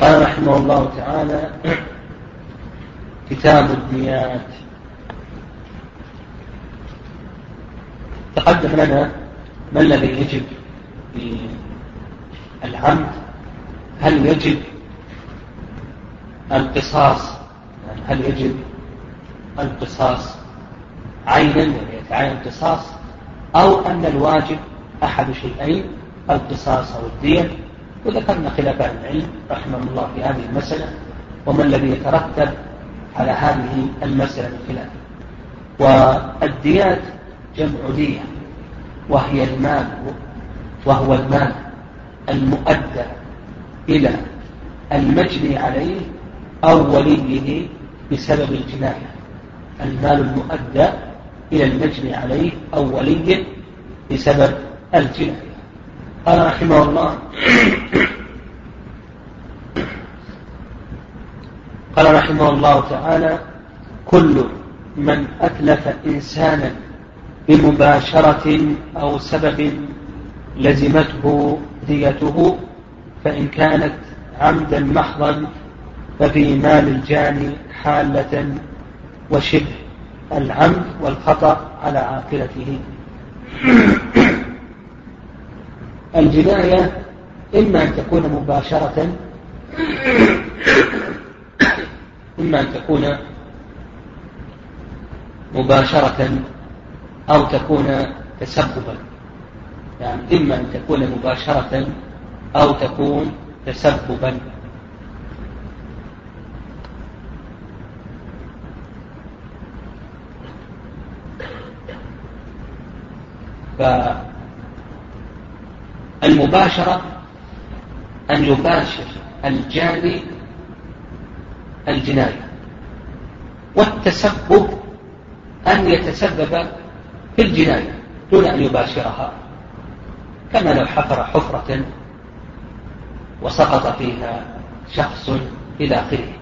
قال رحمه الله تعالى كتاب الديات تقدم لنا ما الذي يجب العمد؟ هل يجب القصاص؟ هل يجب القصاص عينا يعني يتعين القصاص؟ أو أن الواجب أحد شيئين القصاص أو الدية وذكرنا خلاف أهل العلم رحمه الله في هذه المسألة وما الذي يترتب على هذه المسألة من خلاف. والديات جمع دية وهي المال وهو المال المؤدى إلى المجني عليه أو وليه بسبب الجناية. المال المؤدى إلى المجني عليه أو وليه بسبب الجناية. قال رحمه الله. قال رحمه الله تعالى كل من أتلف إنسانا بمباشرة أو سبب لزمته ديته فإن كانت عمدا محضا ففي مال الجاني حالة وشبه العمد والخطأ على عاقلته. الجناية إما أن تكون مباشرة إما أن تكون مباشرة أو تكون تسببا. يعني إما أن تكون مباشرة أو تكون تسببا. فالمباشرة أن يباشر الجاني الجناية والتسبب أن يتسبب في الجناية دون أن يباشرها كما لو حفر حفرة وسقط فيها شخص إلى آخره.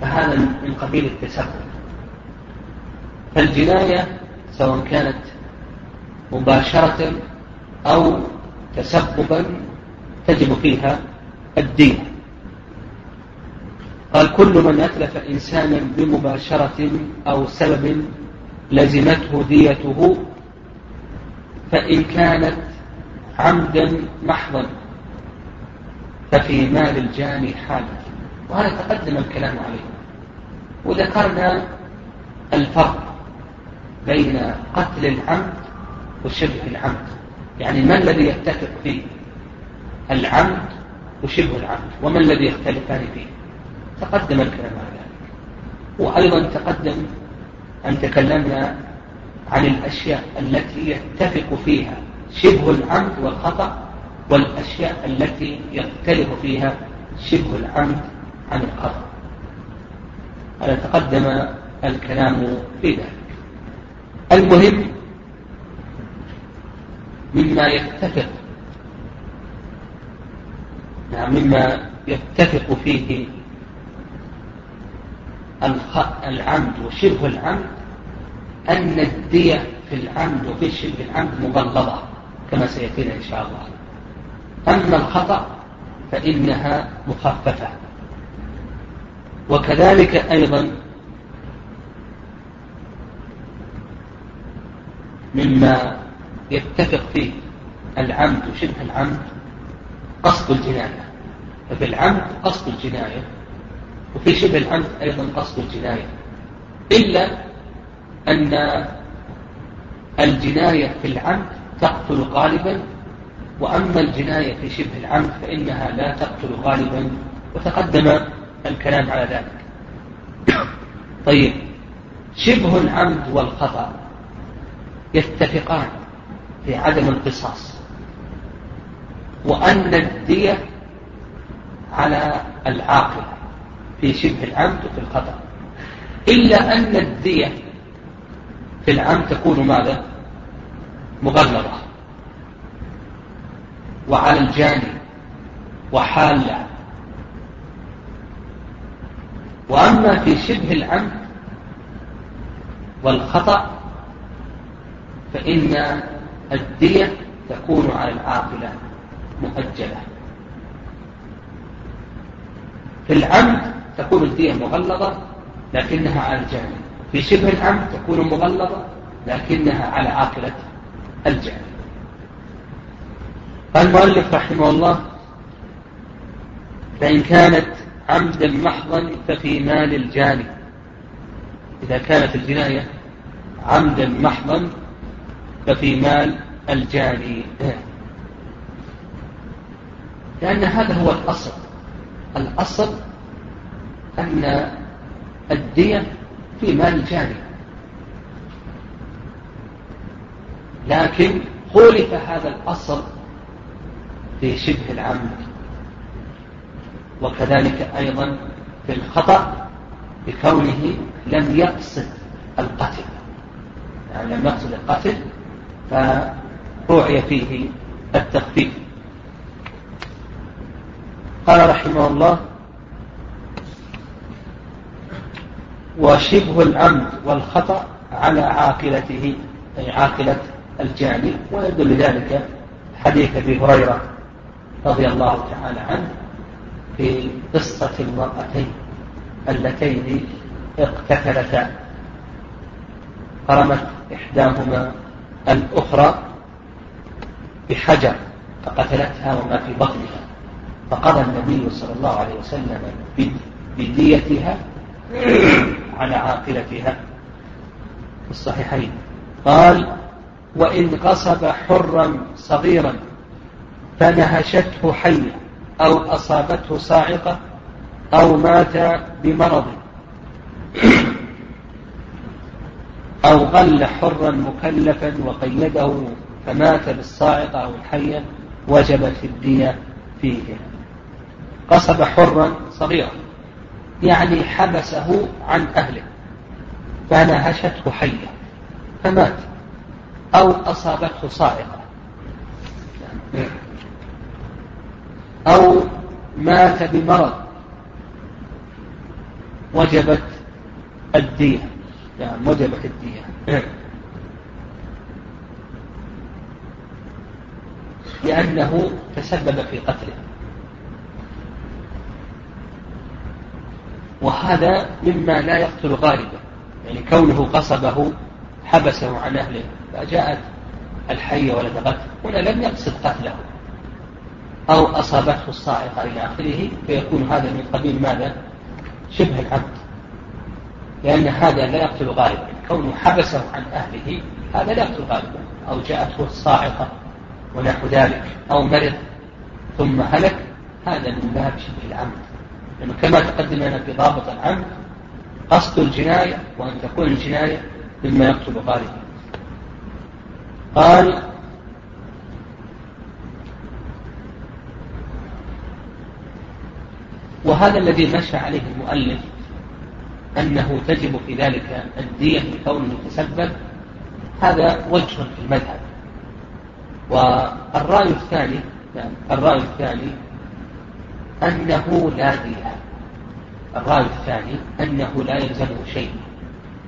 فهذا من قبيل التسبب. فالجناية سواء كانت مباشرة أو تسببا تجب فيها الدين. قال كل من أتلف إنسانا بمباشرة أو سبب لزمته ديته فإن كانت عمدا محضا ففي مال الجاني حالة وهذا تقدم الكلام عليه. وذكرنا الفرق. بين قتل العمد وشبه العمد. يعني ما الذي يتفق فيه؟ العمد وشبه العمد. وما الذي يختلفان فيه؟ تقدم الكلام على ذلك. وأيضا تقدم أن تكلمنا عن الأشياء التي يتفق فيها شبه العمد والخطأ والأشياء التي يختلف فيها شبه العمد عن الخطأ. هذا تقدم الكلام في ذلك. المهم مما يتفق نعم مما يتفق فيه العمد وشبه العمد أن الدية في العمد وفي شبه العمد مغلظة كما سيأتينا إن شاء الله. أما الخطأ فإنها مخففة. وكذلك أيضا مما يتفق فيه العمد وشبه العمد قصد الجناية. ففي العمد قصد الجناية وفي شبه العمد أيضا قصد الجناية. إلا أن الجناية في العمد تقتل غالبا وأما الجناية في شبه العمد فإنها لا تقتل غالبا وتقدم الكلام على ذلك. طيب شبه العمد والخطأ. يتفقان في عدم القصاص وأن الدية على العاقل في شبه العمد وفي الخطأ. إلا أن الدية في العمد تكون ماذا؟ مغلظة. وعلى الجاني وحالة. وأما في شبه العمد والخطأ فإن الدية تكون على العاقلة مؤجلة. في العمد تكون الدية مغلظة لكنها على الجانب. في شبه العمد تكون مغلظة لكنها على عاقلة الجانب. قال المؤلف رحمه الله فإن كانت عمدا محضا ففي مال الجاني إذا كانت الجناية عمدا محضا ففي مال الجاني لأن هذا هو الأصل. الأصل أن الدية في مال الجاني لكن خولف هذا الأصل في شبه العمد وكذلك أيضا في الخطأ بكونه لم يقصد القتل. يعني لم يقصد القتل فروعي فيه التخفيف. قال رحمه الله وشبه العمد والخطأ على عاقلته. أي عاقلة الجاني ويدل ذلك حديث أبي هريرة رضي الله تعالى عنه في قصة المرأتين اللتين اقتتلتا. فرمت إحداهما الأخرى بحجر فقتلتها وما في بطنها. فقضى النبي صلى الله عليه وسلم بديتها على عاقلتها. في الصحيحين. قال وإن غصب حرا صغيرا فنهشته حية أو أصابته صاعقة أو مات بمرض أو غل حرا مكلفا وقيده فمات بالصاعقة أو الحية وجبت الدية فيه. قصب حرا صغيرا يعني حبسه عن أهله فنهشته حية فمات أو أصابته صاعقة أو مات بمرض وجبت الدية وجبت الدية. لأنه تسبب في قتله. وهذا مما لا يقتل غالبا. يعني كونه قصبه حبسه عن أهله فجاءت الحية ولدغته هنا لم يقصد قتله. أو أصابته الصاعقة إلى آخره فيكون هذا من قبيل ماذا؟ شبه العبد. لأن هذا لا يقتل غالبا. كونه حبسه عن أهله هذا لا يقتل غالبا. أو جاءته الصاعقة ونحو ذلك أو مرض ثم هلك هذا من باب شبه العمد. لأنه كما تقدم لنا في ضابط العمد قصد الجناية وأن تكون الجناية مما يقتل غالبا. قال وهذا الذي مشى عليه المؤلف أنه تجب في ذلك الدية لكونه تسبب هذا وجه في المذهب. والرأي الثاني يعني الرأي الثاني أنه لا دية. الرأي الثاني أنه لا يلزمه شيء.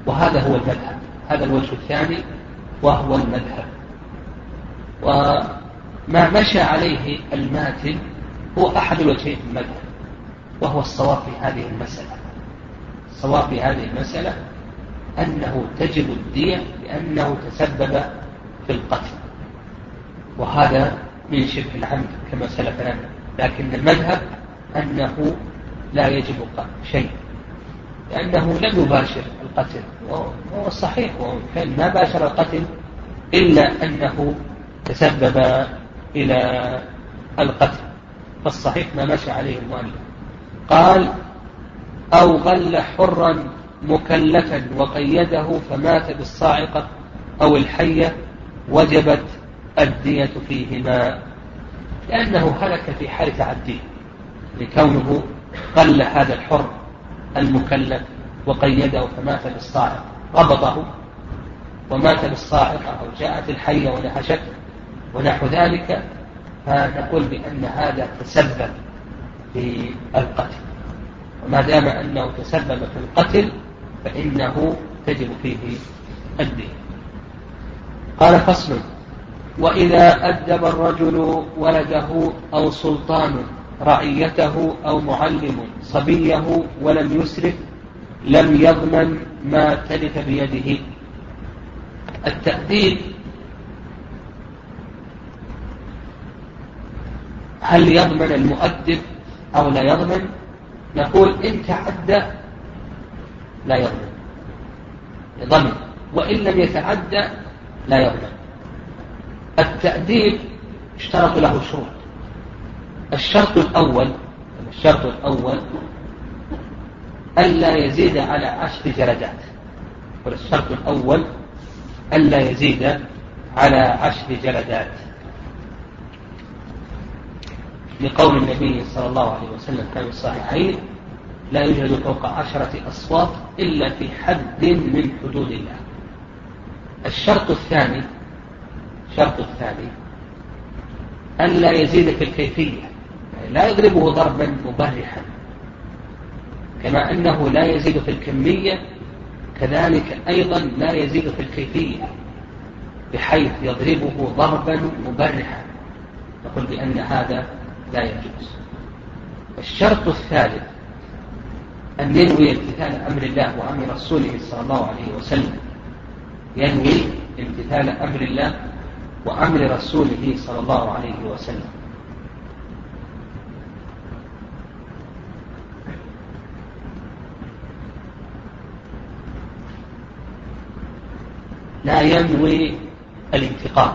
وهذا هو المذهب. هذا الوجه الثاني وهو المذهب. وما مشى عليه الماتن هو أحد الوجهين في المذهب وهو الصواب في هذه المسألة. الصواب في هذه المسألة أنه تجب الدية لأنه تسبب في القتل. وهذا من شبه العمد كما سلف لنا لكن المذهب أنه لا يجب شيء لأنه لم يباشر القتل وهو الصحيح وكان ما باشر القتل إلا أنه تسبب إلى القتل. فالصحيح ما مشى عليه المؤلف. قال أو غل حرا مكلفا وقيده فمات بالصاعقة أو الحية وجبت الدية فيهما لأنه هلك في حال تعديه لكونه قل هذا الحر المكلف وقيده فمات بالصاعقة. ربطه ومات بالصاعقة أو جاءت الحية ونهشته. ونحو ذلك فنقول بأن هذا تسبب في القتل. وما دام أنه تسبب في القتل فإنه تجب فيه الدين. قال فصل وإذا أدب الرجل ولده أو سلطان رعيته أو معلم صبيه ولم يسرف لم يضمن ما تلف بيده. التأديب هل يضمن المؤدب أو لا يضمن؟ نقول إن تعدى لا يضمن يضمن. وإن لم يتعدى لا يضمن التأديب اشترط له شروط. الشرط الأول الشرط الأول ألا يزيد على عشر جلدات والشرط الأول ألا يزيد على عشر جلدات لقول النبي صلى الله عليه وسلم في الصحيحين لا يوجد فوق عشرة أصوات إلا في حد من حدود الله. الشرط الثاني الشرط الثاني ألا يزيد في الكيفية يعني لا يضربه ضربا مبرحا كما أنه لا يزيد في الكمية كذلك أيضا لا يزيد في الكيفية بحيث يضربه ضربا مبرحا. نقول بأن هذا لا يجوز. الشرط الثالث أن ينوي امتثال أمر الله وأمر رسوله صلى الله عليه وسلم. ينوي امتثال أمر الله وأمر رسوله صلى الله عليه وسلم. لا ينوي الانتقام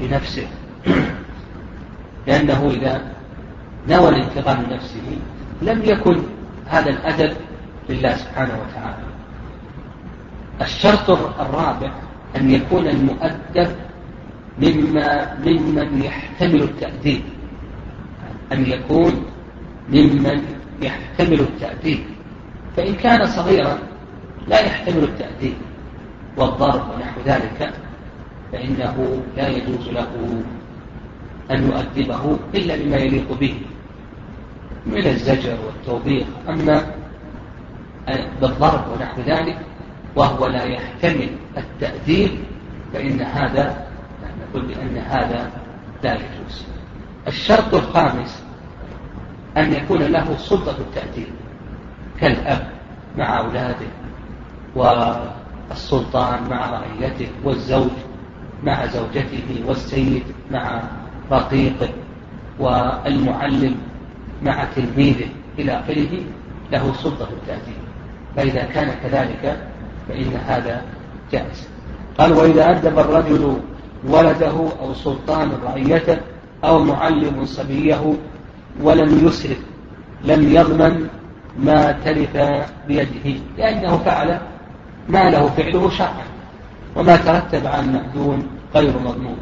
لنفسه. لأنه إذا نوى الانتقام لنفسه لم يكن هذا الأدب لله سبحانه وتعالى. الشرط الرابع أن يكون المؤدب مما ممن يحتمل التأديب. أن يكون ممن يحتمل التأديب. فإن كان صغيرا لا يحتمل التأديب. والضرب ونحو ذلك فإنه لا يجوز له أن يؤدبه إلا بما يليق به من الزجر والتوبيخ. أما بالضرب ونحو ذلك وهو لا يحتمل التأديب فإن هذا نقول بأن هذا لا يجوز. الشرط الخامس أن يكون له سلطة التأديب كالأب مع أولاده والسلطان مع رعيته والزوج مع زوجته والسيد مع رقيقه والمعلم مع تلميذه إلى آخره له سلطة التأديب. فإذا كان كذلك فإن هذا جائز. قال وإذا أدب الرجل ولده أو سلطان رعيته أو معلم صبيه ولم يسرف لم يضمن ما تلف بيده لأنه فعل ما له فعله شرعا وما ترتب عن مأذون غير مضمون.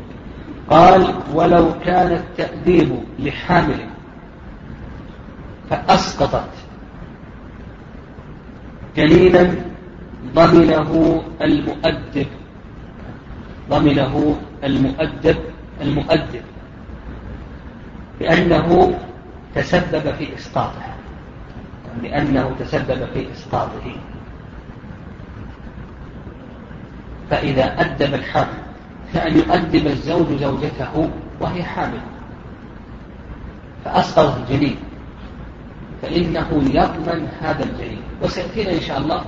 قال ولو كان التأديب لحامل فأسقطت. جنينا ضمنه المؤدب. ضمنه المؤدب المؤدب. لأنه تسبب في إسقاطها لأنه تسبب في إسقاطه. فإذا أدب الحامل كأن يؤدب الزوج زوجته وهي حامل. فأسقط الجنين. فإنه يضمن هذا الجنين. وسيأتينا إن شاء الله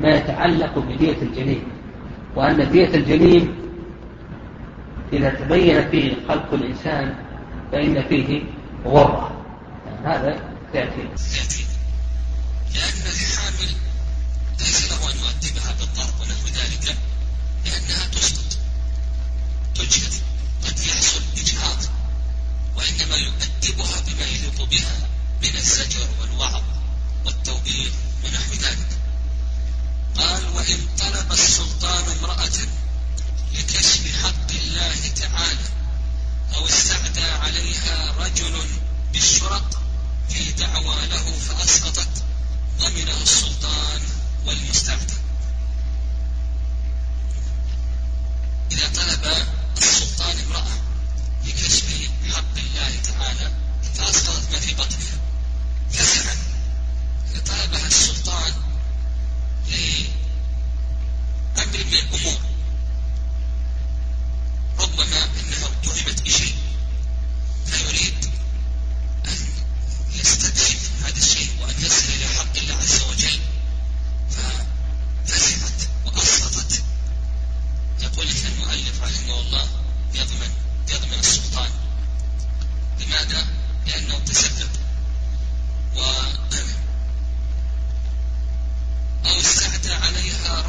ما يتعلق بدية الجنين. وأن دية الجنين إذا تبين فيه خلق الإنسان فإن فيه غرة. يعني هذا سيأتي لأن الحامل ليس له أن يؤدبها بالضرب ونحو ذلك. بها من الزجر والوعظ والتوبيخ ونحو ذلك. قال وإن طلب السلطان امرأة لكشف حق الله تعالى أو استعدى عليها رجل بالشرط في دعوى له فأسقطت ضمنه السلطان والمستعدى إذا طلب السلطان امرأة لكشف حق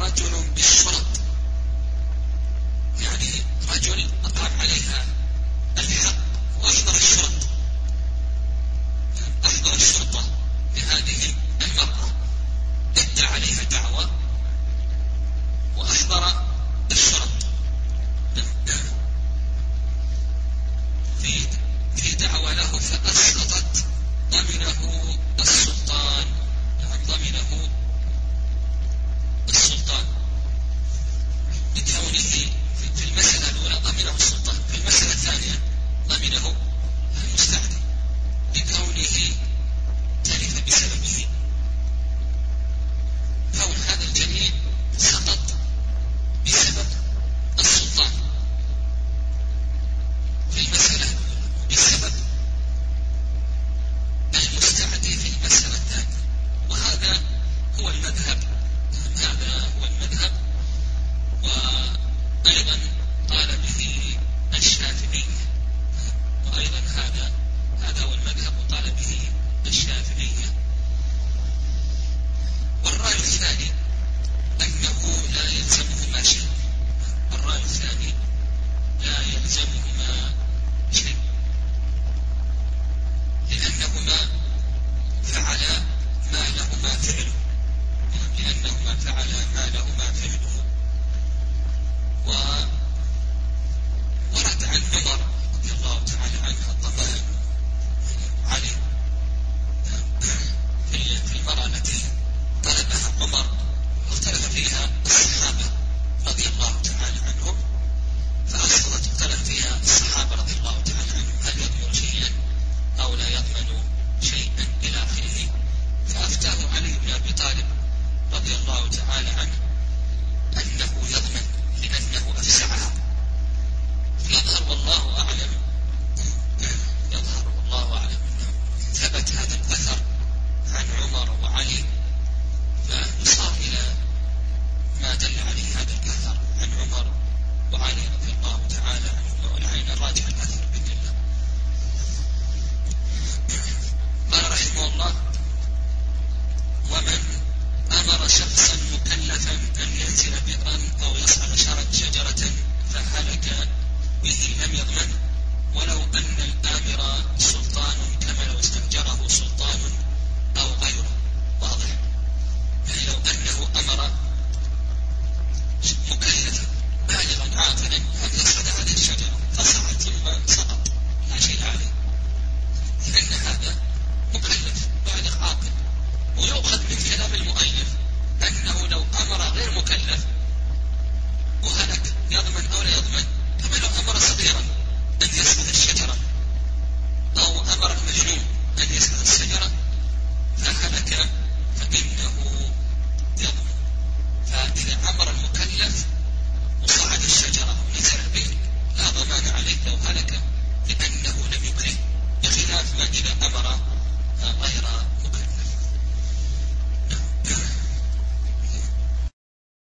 رجل بالشرطة الراجح الأثر بإذن الله قال رحمه الله ومن أمر شخصا مكلفا أن ينزل بئرا أو يصعد شجرة فهلك به لم يضمنه ولو أن الآمر سلطان كما لو استنجره سلطان أو غيره. واضح. يعني لو أنه أمر مكلفا بالغ عاقل أن يسعد هذه الشجرة فصارت مما سقط لا شيء عليه لأن هذا مكلف بالغ عاقل ويؤخذ من كلام المؤلف أنه لو أمر غير مكلف وهلك يضمن أو لا يضمن كما لو أمر صغيرا